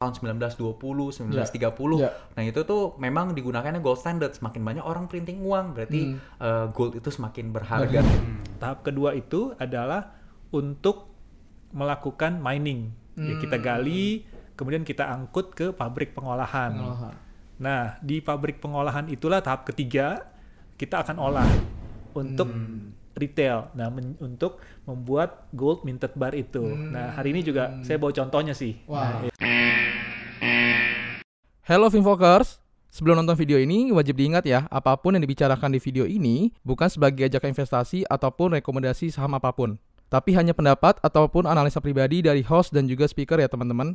tahun 1920, 1930. Ya. Nah, itu tuh memang digunakannya gold standard. Semakin banyak orang printing uang, berarti eh, gold itu semakin berharga. Tahap kedua itu adalah untuk melakukan mining. Ya, kita gali, kemudian kita angkut ke pabrik pengolahan. Pengolahan. Nah, di pabrik pengolahan itulah tahap ketiga kita akan olah untuk retail. Nah, men- untuk membuat gold minted bar itu. Nah, hari ini juga saya bawa contohnya sih. Wah. Nah, Hello Finfokers, sebelum nonton video ini wajib diingat ya, apa pun yang dibicarakan di video ini bukan sebagai ajakan investasi ataupun rekomendasi saham apa pun, tapi hanya pendapat ataupun analisa pribadi dari host dan juga speaker ya teman-teman.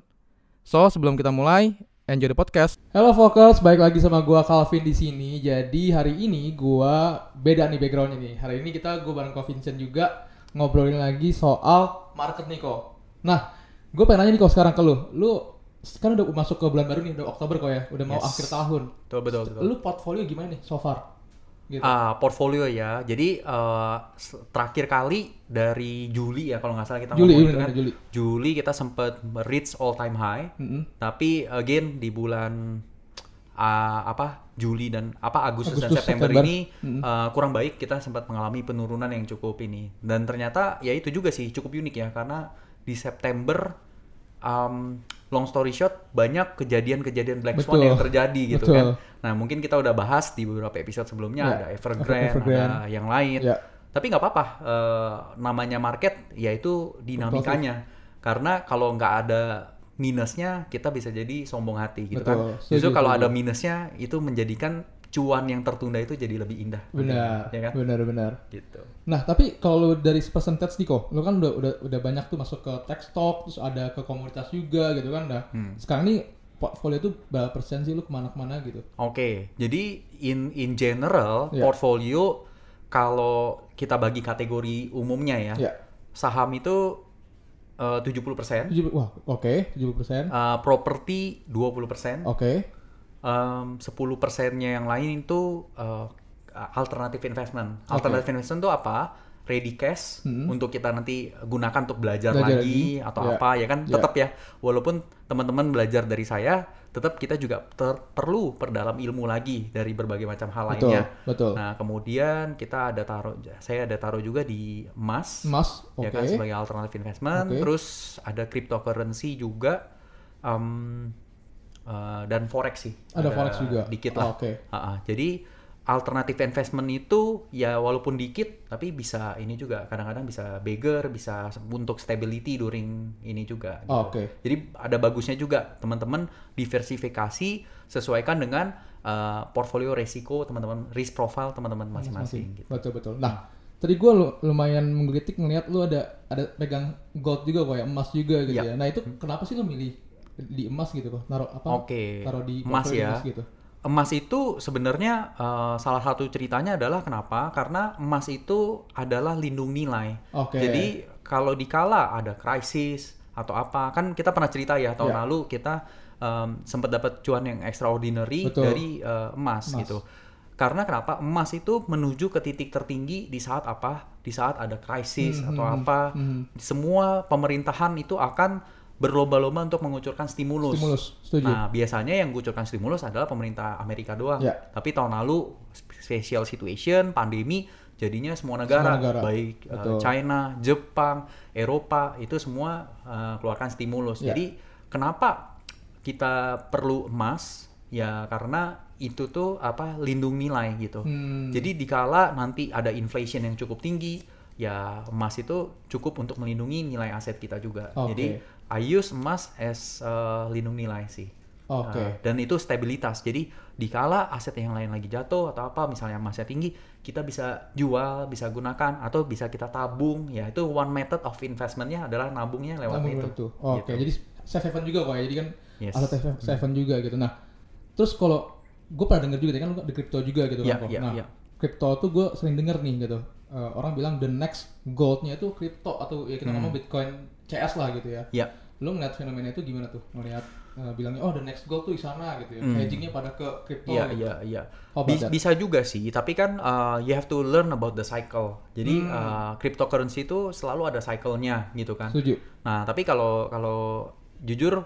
So, sebelum kita mulai, enjoy the podcast. Halo Fokers, balik lagi sama gua Calvin di sini. Jadi hari ini gua beda nih backgroundnya nih. Hari ini kita gua bareng Vincent juga ngobrolin lagi soal market nih kok. Nah, gue pengen nanya nih kok sekarang ke lu. Lu kan udah masuk ke bulan baru nih, udah Oktober kok ya, udah mau Yes. akhir tahun. Betul, betul, betul. Lu portfolio gimana nih so far? Gitu. Ah, portfolio ya. Jadi s- terakhir kali dari Juli ya kalau nggak salah kita Juli, ngomong iya itu kan. Juli. Juli kita sempat reach all time high. Mm-mm. Tapi again di bulan ah, apa Juli dan apa Agustus, dan Agustus, September, September. ini ah, kurang baik kita sempat mengalami penurunan yang cukup ini. Dan ternyata ya itu juga sih cukup unik ya karena di September um, long story short banyak kejadian-kejadian black swan Betul. yang terjadi gitu Betul. kan. Nah, mungkin kita udah bahas di beberapa episode sebelumnya Ya, ada Evergrande, Evergrande. ada yang lain. Ya. Tapi nggak apa-apa, eh, namanya market yaitu dinamikanya. Karena kalau nggak ada minusnya, kita bisa jadi sombong hati gitu Betul, kan. Justru kalau ada minusnya, itu menjadikan cuan yang tertunda itu jadi lebih indah. Benar, Ya kan? benar, benar. Gitu. Nah, tapi kalau dari percentage nih kok, lu kan udah udah udah banyak tuh masuk ke tech stock, terus ada ke komunitas juga gitu kan. Nah, Hmm. sekarang nih portfolio tuh berapa persen sih lu ke mana-kemana gitu? Oke, jadi in in general Ya. portfolio kalau kita bagi kategori umumnya ya, Ya, saham itu eh, 70%, tujuh wah oke, 70 persen, eh, properti 20%, oke, em, 10 persennya yang lain itu eh, alternative investment. Alternative investment itu apa? Ready cash Hmm. untuk kita nanti gunakan untuk belajar, Belajar lagi, lagi. atau Ya. apa ya kan? Ya. Tetap ya, walaupun teman-teman belajar dari saya, tetap kita juga ter- perlu perdalam ilmu lagi dari berbagai macam hal betul, lainnya. betul. Nah, kemudian kita ada taruh saya ada taruh juga di emas Emas, oke, ya kan sebagai alternative investment. Oke. Terus ada cryptocurrency juga em, eh, dan forex sih. Ada forex juga? Dikit Oh, lah. oke. Ha-ha. Jadi alternative investment itu ya walaupun dikit tapi bisa ini juga kadang-kadang bisa bigger, bisa untuk stability during ini juga. gitu. Oh, oke. Jadi ada bagusnya juga teman-teman diversifikasi sesuaikan dengan eh, portfolio resiko teman-teman, risk profile teman-teman masing-masing. Gitu. betul betul. Nah, tadi gue lumayan menggelitik ngeliat lu ada ada pegang gold juga kok ya, emas juga gitu Iya. ya. Nah itu kenapa sih lu milih di emas gitu kok? Naruh apa? Oke, Taruh di emas ya. emas gitu. Emas itu sebenarnya eh, salah satu ceritanya adalah kenapa? Karena emas itu adalah lindung nilai. Oke. Jadi kalau dikala ada krisis atau apa, kan kita pernah cerita ya tahun Ya. lalu kita em, sempat dapat cuan yang extraordinary Betul. dari eh, emas, Emas. gitu. Karena kenapa? Emas itu menuju ke titik tertinggi di saat apa? Di saat ada krisis Hmm, atau hmm, apa? hmm. Semua pemerintahan itu akan berlomba-lomba untuk mengucurkan stimulus. Stimulus, setuju. Nah, biasanya yang gucurkan stimulus adalah pemerintah Amerika doang. Ya. Tapi tahun lalu special situation, pandemi, jadinya semua negara, Semua negara. baik uh, Betul. China, Jepang, Eropa itu semua uh, keluarkan stimulus. Ya. Jadi kenapa kita perlu emas? Ya karena itu tuh apa lindung nilai gitu. Hmm. Jadi dikala nanti ada inflation yang cukup tinggi, ya emas itu cukup untuk melindungi nilai aset kita juga. Oke. Jadi I use emas as uh, lindung nilai sih. Oke. Uh, dan itu stabilitas. Jadi dikala aset yang lain lagi jatuh atau apa, misalnya emasnya tinggi, kita bisa jual, bisa gunakan atau bisa kita tabung. Ya itu one method of investmentnya adalah nabungnya lewat Namun itu. itu. Oke, Gitu. jadi safe haven juga kok ya. Jadi kan Yes. aset safe haven juga gitu. Nah, terus kalau gue pernah denger juga kan lu di crypto juga gitu Iya, kan. kok. iya, nah, iya. crypto tuh gue sering denger nih gitu. Eh, orang bilang the next goldnya itu crypto atau ya kita Hmm. ngomong Bitcoin CS lah gitu ya. Ya. Lu ngeliat fenomena itu gimana tuh? Ngeliat eh, bilangnya oh the next gold tuh di sana gitu ya. Hmm. Hedgingnya pada ke crypto. Iya, gitu. iya, iya. How about Bi- that? Bisa juga sih, tapi kan uh, you have to learn about the cycle. Jadi Hmm. uh, cryptocurrency itu selalu ada cycle-nya gitu kan. Setuju. Nah, tapi kalau kalau jujur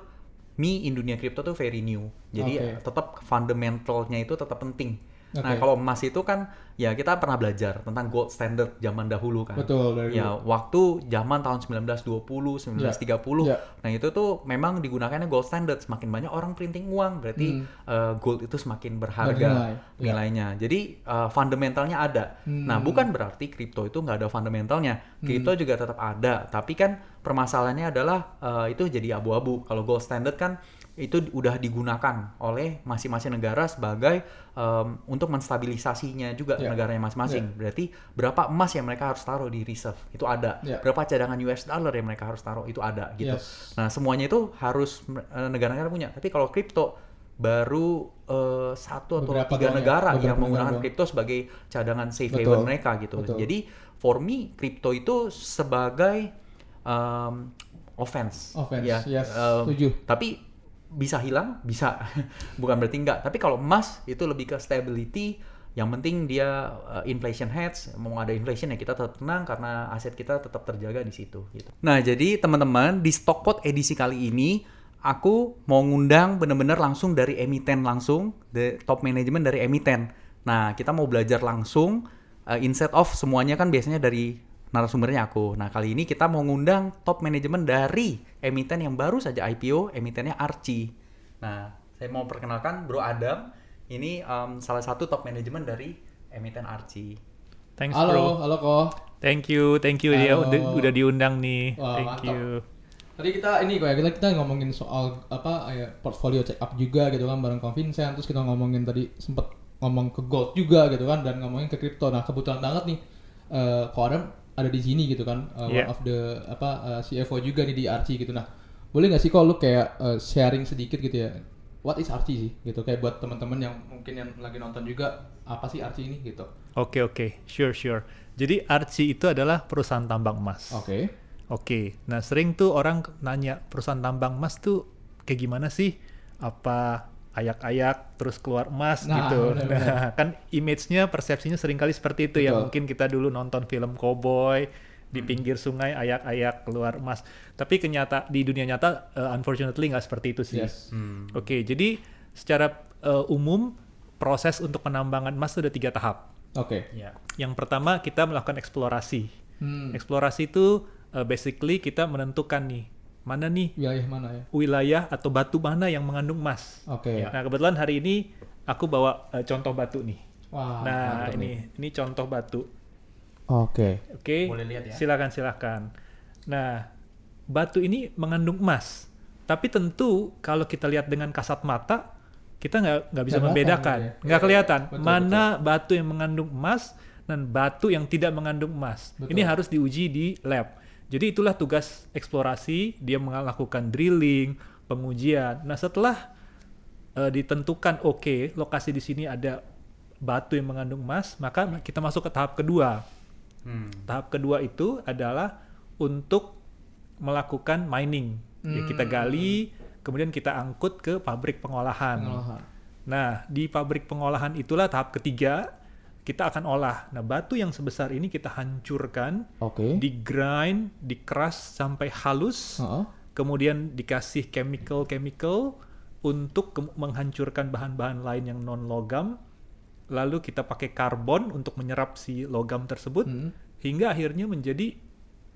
me in dunia kripto tuh very new. Jadi eh, tetap fundamentalnya itu tetap penting. Nah, Oke. kalau emas itu kan ya kita pernah belajar tentang gold standard zaman dahulu kan. Betul, dari Ya, waktu zaman tahun 1920, 1930. Ya. Nah, itu tuh memang digunakannya gold standard. Semakin banyak orang printing uang, berarti eh, gold itu semakin berharga Bernilai. Ya. nilainya. Jadi eh, fundamentalnya ada. Hmm. Nah, bukan berarti kripto itu nggak ada fundamentalnya. Kripto juga tetap ada, tapi kan permasalahannya adalah eh, itu jadi abu-abu. Kalau gold standard kan itu udah digunakan oleh masing-masing negara sebagai em, untuk menstabilisasinya juga Ya. negaranya masing-masing. Berarti berapa emas yang mereka harus taruh di reserve itu ada. Ya. Berapa cadangan US dollar yang mereka harus taruh itu ada gitu. Yes. Nah, semuanya itu harus eh, negara-negara punya. Tapi kalau kripto baru eh, satu atau Beberapa tiga ya, negara beberapa yang menggunakan kripto sebagai cadangan safe Betul. haven mereka gitu. Betul. Jadi for me kripto itu sebagai um, offense. Offense, ya. yes, Um, setuju. Tapi bisa hilang, bisa. Bukan berarti enggak. Tapi kalau emas itu lebih ke stability. Yang penting dia uh, inflation hedge, mau ada inflation ya kita tetap tenang karena aset kita tetap terjaga di situ gitu. Nah, jadi teman-teman di Stockpot edisi kali ini aku mau ngundang bener-bener langsung dari emiten langsung, the top management dari emiten. Nah, kita mau belajar langsung uh, instead of semuanya kan biasanya dari narasumbernya aku. Nah, kali ini kita mau ngundang top manajemen dari emiten yang baru saja IPO, emitennya Archie. Nah, saya mau perkenalkan Bro Adam. Ini um, salah satu top manajemen dari emiten Archie. Thanks Halo, bro. halo kok. Thank you, thank you dia Halo. udah, udah diundang nih. Wah, thank mantap. you. Tadi kita ini kok ya kita kita ngomongin soal apa ya portfolio check up juga gitu kan bareng Vincent terus kita ngomongin tadi sempet ngomong ke gold juga gitu kan dan ngomongin ke kripto. Nah, kebetulan banget nih eh Ko Adam ada di sini gitu kan eh, Yeah. one of the apa eh, CFO juga nih di Archie gitu. Nah, boleh nggak sih kok lu kayak eh, sharing sedikit gitu ya? What is Archie sih gitu kayak buat teman-teman yang mungkin yang lagi nonton juga apa sih Archie ini gitu. Oke oke, sure sure. Jadi Archie itu adalah perusahaan tambang emas. Oke. Oke, nah sering tuh orang nanya perusahaan tambang emas tuh kayak gimana sih? Apa ayak-ayak terus keluar emas Nah, gitu. benar-benar. Nah, kan image-nya persepsinya sering kali seperti itu ya. Betul. Mungkin kita dulu nonton film cowboy di Hmm. pinggir sungai ayak-ayak keluar emas. Tapi kenyata di dunia nyata uh, unfortunately nggak seperti itu sih. Yes. Hmm. Oke, jadi secara uh, umum proses untuk penambangan emas itu ada tiga tahap. Oke. Ya. Yang pertama kita melakukan eksplorasi. Hmm. Eksplorasi itu uh, basically kita menentukan nih mana nih Wilayah mana ya? wilayah atau batu mana yang mengandung emas. Oke. Nah kebetulan hari ini aku bawa uh, contoh batu nih. Wah. nah ini nih. ini contoh batu. Oke. Oke. Boleh lihat ya. Silakan silakan. Nah batu ini mengandung emas. Tapi tentu kalau kita lihat dengan kasat mata kita nggak nggak bisa membedakan, gitu ya. nggak Iya, kelihatan betul, mana batu yang mengandung emas dan batu yang tidak mengandung emas. Betul. Ini harus diuji di lab. Jadi itulah tugas eksplorasi, dia melakukan drilling, pengujian. Nah setelah eh, ditentukan oke lokasi di sini ada batu yang mengandung emas, maka kita masuk ke tahap kedua. Hmm. Tahap kedua itu adalah untuk melakukan mining. Ya, kita Hmm. gali, kemudian kita angkut ke pabrik pengolahan. Pengolahan. Nah, di pabrik pengolahan itulah tahap ketiga kita akan olah. Nah, batu yang sebesar ini kita hancurkan, Oke. di grind, dikeras sampai halus, Heeh. kemudian dikasih chemical-chemical untuk ke- menghancurkan bahan-bahan lain yang non logam. Lalu kita pakai karbon untuk menyerap si logam tersebut Hmm. hingga akhirnya menjadi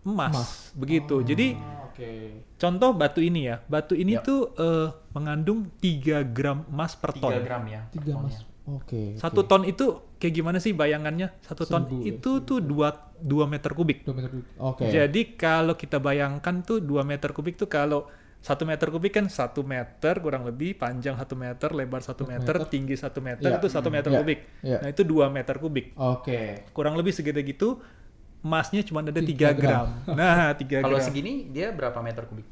emas. Emas. Begitu. Jadi Ah, Oke. contoh batu ini ya. Batu ini Yap. tuh eh, mengandung 3 gram emas per 3 ton. gram ya. per Tiga tonnya. mas. Oke. Satu oke. ton itu kayak gimana sih bayangannya? Satu ton Seribu ya, itu tuh 2 2 meter kubik. Dua meter kubik. Oke. Jadi kalau kita bayangkan tuh 2 meter kubik tuh kalau satu meter kubik kan satu meter kurang lebih panjang satu meter lebar satu meter, meter. tinggi satu meter Iya. itu satu meter Iya. kubik. Iya. Nah itu 2 meter kubik. Oke. Kurang lebih segede gitu emasnya cuma ada 3 Tiga gram. gram. Nah 3 Kalau gram. segini dia berapa meter kubik?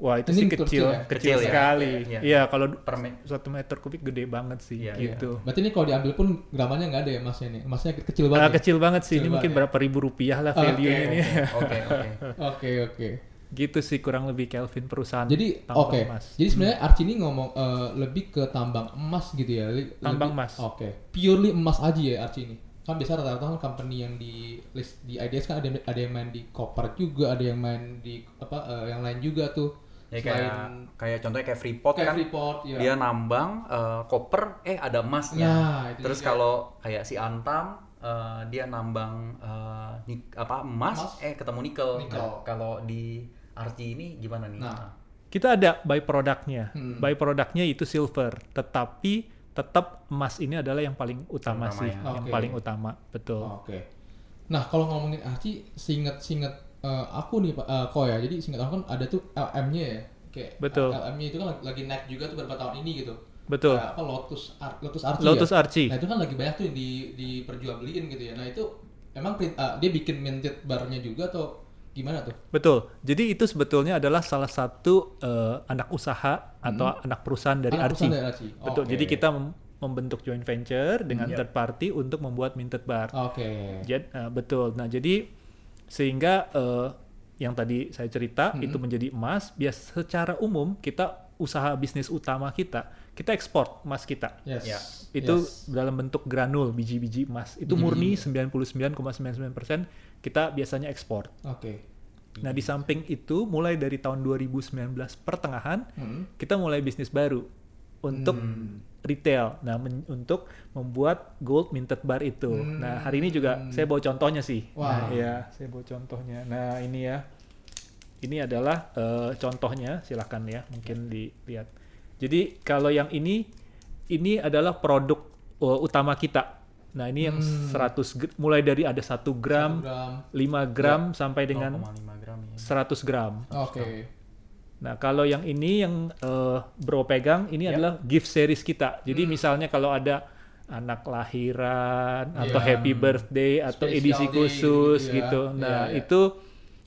Wah itu Ini sih kecil kecil, ya? kecil, Kecil ya? sekali. Iya. Iya kalau Per me- satu meter kubik gede banget sih Iya, gitu. Berarti ini kalau diambil pun gramannya nggak ada ya emasnya nih. Emasnya kecil Ah, banget. ya? kecil banget sih, Kecil ini mungkin ya? berapa ribu rupiah lah Oke, value-nya ini. Oke, oke. Oke oke. gitu sih kurang lebih Kelvin perusahaan Jadi tambang oke. emas. Jadi sebenarnya Archie ini ngomong eh, lebih ke tambang emas gitu ya. Li- Tambang lebih- emas. Oke. Purely emas aja ya Archie ini. Kan biasa rata-rata kan company yang di list di IDS kan ada ada yang main di copper juga, ada yang main di apa eh, yang lain juga tuh. Ya kayak Selain- kayak contohnya kayak Freeport kayak kan Freeport ya. dia nambang eh, koper eh ada emasnya. Nah, Terus juga. kalau kayak si Antam eh, dia nambang eh, nik- apa emas, Emas. eh ketemu nikel. Nikel. Nah, kalau di Archie ini gimana nih? Nah. Kita ada byproductnya. Hmm. Byproductnya itu silver, tetapi tetap emas ini adalah yang paling utama Utama sih, ya. yang Oke. paling utama, betul. Oke. Nah, kalau ngomongin Archie, singet-singet eh, aku nih Pak eh, Ko ya. Jadi singet aku kan ada tuh LM-nya ya. Kayak Betul. LM-nya itu kan lagi, naik juga tuh beberapa tahun ini gitu. Betul. Kayak apa Lotus Ar Lotus Archie Lotus ya? Archie. Nah, itu kan lagi banyak tuh yang di diperjualbeliin gitu ya. Nah, itu emang print- eh, dia bikin minted barnya juga atau gimana tuh? Betul. Jadi itu sebetulnya adalah salah satu eh, anak usaha atau anak perusahaan dari Hmm. Anak Archie. perusahaan dari Archie. Betul. Oke. Jadi kita mem- membentuk joint venture dengan Hmm. third party untuk membuat minted bar. Oke. Jad- eh, betul. Nah, jadi sehingga eh, yang tadi saya cerita Hmm. itu menjadi emas, bias secara umum kita usaha bisnis utama kita, kita ekspor emas kita. Yes. Ya. Itu Yes. dalam bentuk granul biji-biji emas. Itu murni 99,99% kita biasanya ekspor. Oke. Nah, di samping itu mulai dari tahun 2019 pertengahan Hmm. kita mulai bisnis baru untuk retail. Nah, men- untuk membuat gold minted bar itu. Nah, hari ini juga saya bawa contohnya sih. Nah, Wah. ya, saya bawa contohnya. Nah, ini ya. Ini adalah eh, contohnya, silahkan ya, mungkin dilihat. Jadi kalau yang ini, ini adalah produk eh, utama kita. Nah, ini yang 100 gr- mulai dari ada 1 gram, Satu gram. 5 gram sampai dengan 0,5 gram ya. 100 gram. Oke. Nah, kalau yang ini yang eh, Bro pegang ini Ya. adalah gift series kita. Jadi misalnya kalau ada anak lahiran atau Iya. happy birthday atau Special edisi day khusus gitu ya. gitu. Iya, Nah, iya. itu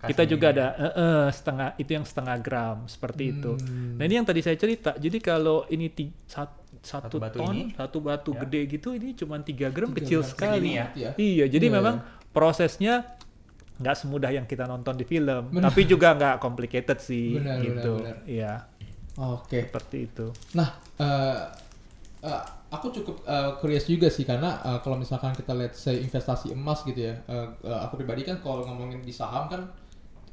kita juga ada eh, eh, setengah itu yang setengah gram seperti itu. Hmm. Nah, ini yang tadi saya cerita. Jadi kalau ini satu, Satu batu ton, ini, satu batu ya. gede gitu ini cuma 3 gram Tiga kecil gram sekali. ya. Ya. Iya, jadi Iya, memang iya. prosesnya nggak semudah yang kita nonton di film, Benar. tapi juga nggak complicated sih Benar, gitu. benar, benar. Iya, Oke. seperti itu. Nah, eh, eh, aku cukup eh, curious juga sih karena eh, kalau misalkan kita lihat say investasi emas gitu ya, eh, eh, aku pribadi kan kalau ngomongin di saham kan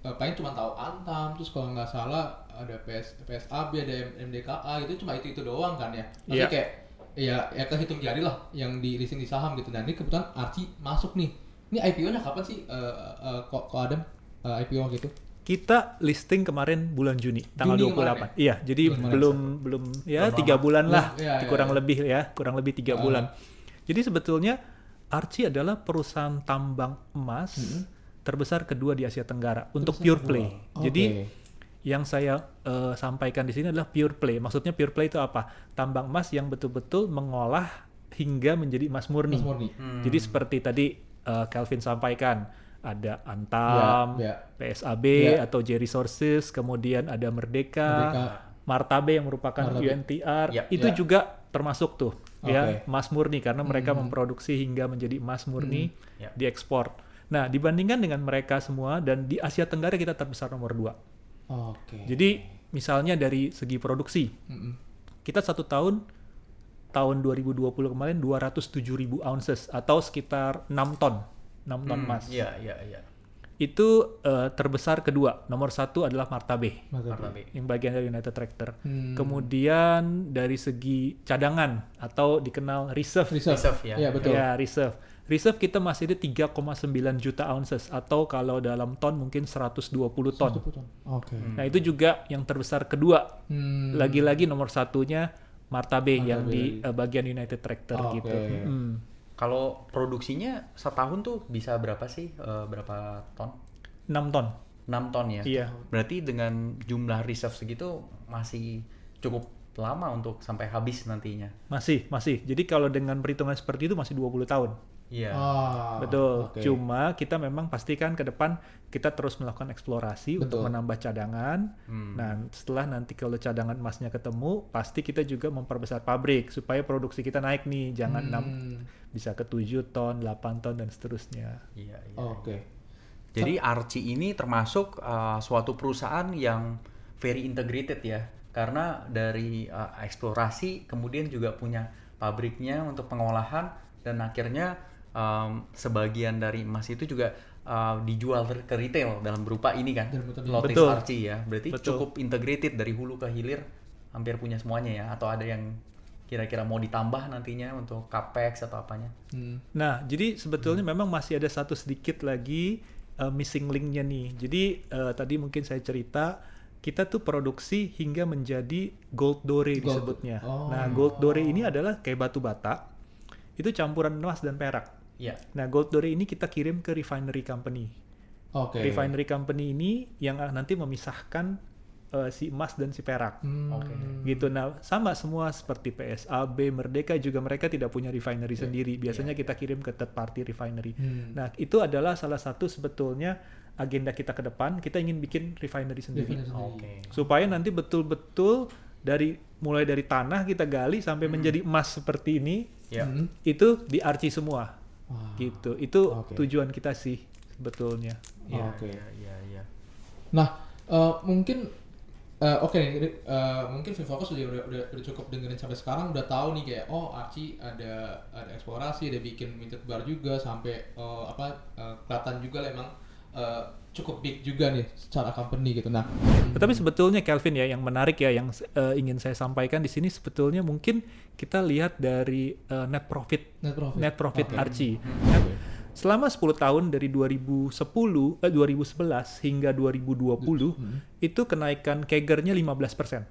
eh, paling cuma tahu Antam, terus kalau nggak salah ada PS, PSAB, ada MDKA gitu, cuma itu itu doang kan ya. Maksudnya Iya. kayak ya ya kehitung jari lah yang di listing di saham gitu. Nah ini kebetulan Archie masuk nih. Ini IPO-nya kapan sih? Eh, eh, kok kok Adam eh, IPO gitu? Kita listing kemarin bulan Juni, tanggal Juni 28. kemarin Iya, jadi Bulan kemarin. belum belum ya Belum tiga bulan lah, Belum, iya, iya, kurang iya. lebih ya, kurang lebih tiga Ah. bulan. Jadi sebetulnya Archie adalah perusahaan tambang emas terbesar kedua di Asia Tenggara untuk Terbesar pure kedua. play. Oke. Jadi yang saya eh, sampaikan di sini adalah pure play. Maksudnya pure play itu apa? Tambang emas yang betul-betul mengolah hingga menjadi emas murni. Mas Murni. Hmm. Jadi seperti tadi eh, Calvin sampaikan, ada Antam, Ya, ya. PSAB Ya. atau J Resources, kemudian ada Merdeka, Merdeka. Martabe yang merupakan Martabe. UNTR, Ya. itu Ya. juga termasuk tuh ya Oke. emas murni karena mereka Hmm. memproduksi hingga menjadi emas murni Ya. diekspor. Nah dibandingkan dengan mereka semua dan di Asia Tenggara kita terbesar nomor dua. Oke. Jadi misalnya dari segi produksi Mm-mm. kita satu tahun tahun 2020 kemarin 207 ribu ounces atau sekitar 6 ton 6 ton Hmm, emas. Iya, iya, iya. Itu eh, terbesar kedua. Nomor satu adalah Martabe. Martabe. yang bagian dari United Tractor. Hmm. Kemudian dari segi cadangan atau dikenal reserve. Reserve. Reserve, ya. Iya, betul. Ya, reserve. Reserve kita masih ada 3,9 juta ounces atau kalau dalam ton mungkin 120 ton. 120 ton. Oke. Nah, itu juga yang terbesar kedua. Hmm. Lagi-lagi nomor satunya Martabe, yang Martabe. di eh, bagian United Tractor Oke. gitu. Hmm. Kalau produksinya setahun tuh bisa berapa sih? Eh, berapa ton? 6 ton. 6 ton ya? Iya. Berarti dengan jumlah reserve segitu masih cukup lama untuk sampai habis nantinya. Masih, masih. Jadi kalau dengan perhitungan seperti itu masih 20 tahun. Iya. Ah, Betul. oke. Cuma kita memang pastikan ke depan kita terus melakukan eksplorasi untuk Betul. menambah cadangan. Hmm. Nah, setelah nanti kalau cadangan emasnya ketemu, pasti kita juga memperbesar pabrik supaya produksi kita naik nih, jangan enam Hmm. bisa ke 7 ton, 8 ton dan seterusnya. Iya, iya. Oke. Jadi Archie ini termasuk uh, suatu perusahaan yang very integrated ya. Karena dari uh, eksplorasi kemudian juga punya pabriknya untuk pengolahan dan akhirnya um, sebagian dari emas itu juga uh, dijual ke retail dalam berupa ini kan Lotus Betul. Archie ya berarti Betul. cukup integrated dari hulu ke hilir hampir punya semuanya ya atau ada yang kira-kira mau ditambah nantinya untuk capex atau apanya Hmm. Nah, jadi sebetulnya memang masih ada satu sedikit lagi uh, missing linknya nih. Jadi uh, tadi mungkin saya cerita kita tuh produksi hingga menjadi gold dore Gold. disebutnya. Oh. Nah, gold dore ini adalah kayak batu bata. Itu campuran emas dan perak. Ya Nah, gold dore ini kita kirim ke refinery company. Oke. Refinery company ini yang uh, nanti memisahkan uh, si emas dan si perak. Hmm. Oke. gitu nah sama semua seperti PSAB Merdeka juga mereka tidak punya refinery sendiri biasanya kita kirim ke third party refinery Hmm. nah itu adalah salah satu sebetulnya agenda kita ke depan kita ingin bikin refinery sendiri Refinery sendiri. oke supaya nanti betul-betul dari mulai dari tanah kita gali sampai menjadi emas seperti ini ya Hmm. itu di archi semua Wah. gitu itu Oke. tujuan kita sih sebetulnya ya Oke. ya ya, ya. Nah, eh, mungkin eh, oke nih, Ri- eh, mungkin Vivocus udah, udah, udah, udah cukup dengerin sampai sekarang udah tahu nih kayak oh Archie ada ada eksplorasi, ada bikin minted bar juga sampai eh, apa eh, kelihatan juga lah emang eh, cukup big juga nih secara company gitu. Nah, Tetapi sebetulnya Kelvin ya yang menarik ya yang eh, ingin saya sampaikan di sini sebetulnya mungkin kita lihat dari eh, net profit net profit. net profit Oke. Archie. Kan Selama 10 tahun dari 2010 eh, 2011 hingga 2020 Hmm. itu kenaikan CAGR-nya 15%.